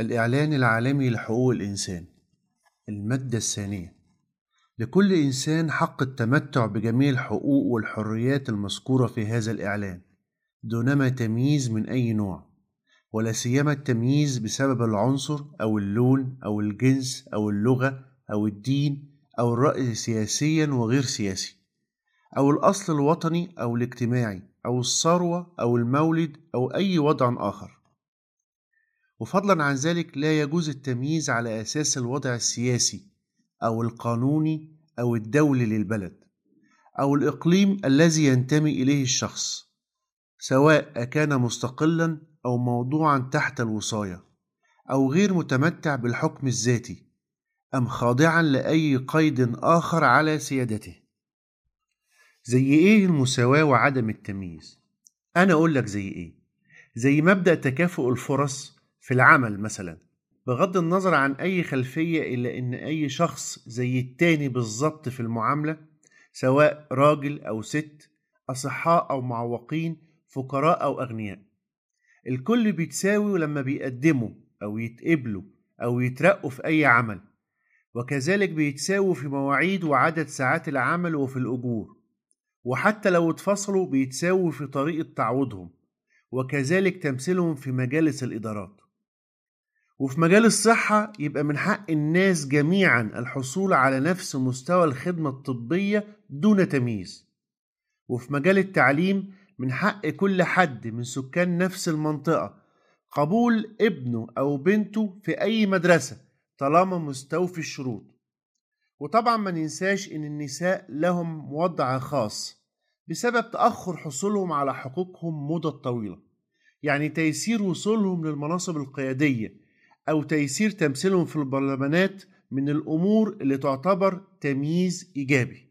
الإعلان العالمي لحقوق الإنسان المادة الثانية. لكل إنسان حق التمتع بجميع الحقوق والحريات المذكورة في هذا الإعلان دونما تمييز من أي نوع ولا سيما التمييز بسبب العنصر أو اللون أو الجنس أو اللغة أو الدين أو الرأي سياسيا وغير سياسي أو الأصل الوطني أو الاجتماعي أو الثروة أو المولد أو أي وضع آخر. وفضلا عن ذلك لا يجوز التمييز على أساس الوضع السياسي أو القانوني أو الدولي للبلد أو الإقليم الذي ينتمي إليه الشخص سواء كان مستقلا أو موضوعا تحت الوصاية أو غير متمتع بالحكم الذاتي أم خاضعا لأي قيد آخر على سيادته زي إيه المساواة وعدم التمييز؟ أنا أقول لك زي إيه؟ زي مبدأ تكافؤ الفرص في العمل مثلا بغض النظر عن أي خلفية إلا إن أي شخص زي التاني بالظبط في المعاملة سواء راجل أو ست أصحاء أو معوقين فقراء أو أغنياء. الكل بيتساوي لما بيقدموا أو يتقبلوا أو يترقوا في أي عمل وكذلك بيتساووا في مواعيد وعدد ساعات العمل وفي الأجور. وحتى لو اتفصلوا بيتساووا في طريقة تعويضهم وكذلك تمثيلهم في مجالس الإدارات. وفي مجال الصحة يبقى من حق الناس جميعا الحصول على نفس مستوى الخدمة الطبية دون تمييز. وفي مجال التعليم من حق كل حد من سكان نفس المنطقة قبول ابنه أو بنته في أي مدرسة طالما مستوفي الشروط. وطبعا ما ننساش إن النساء لهم وضع خاص بسبب تأخر حصولهم على حقوقهم مدة طويلة يعني تيسير وصولهم للمناصب القيادية أو تيسير تمثيلهم في البرلمانات من الأمور اللي تعتبر تمييز إيجابي.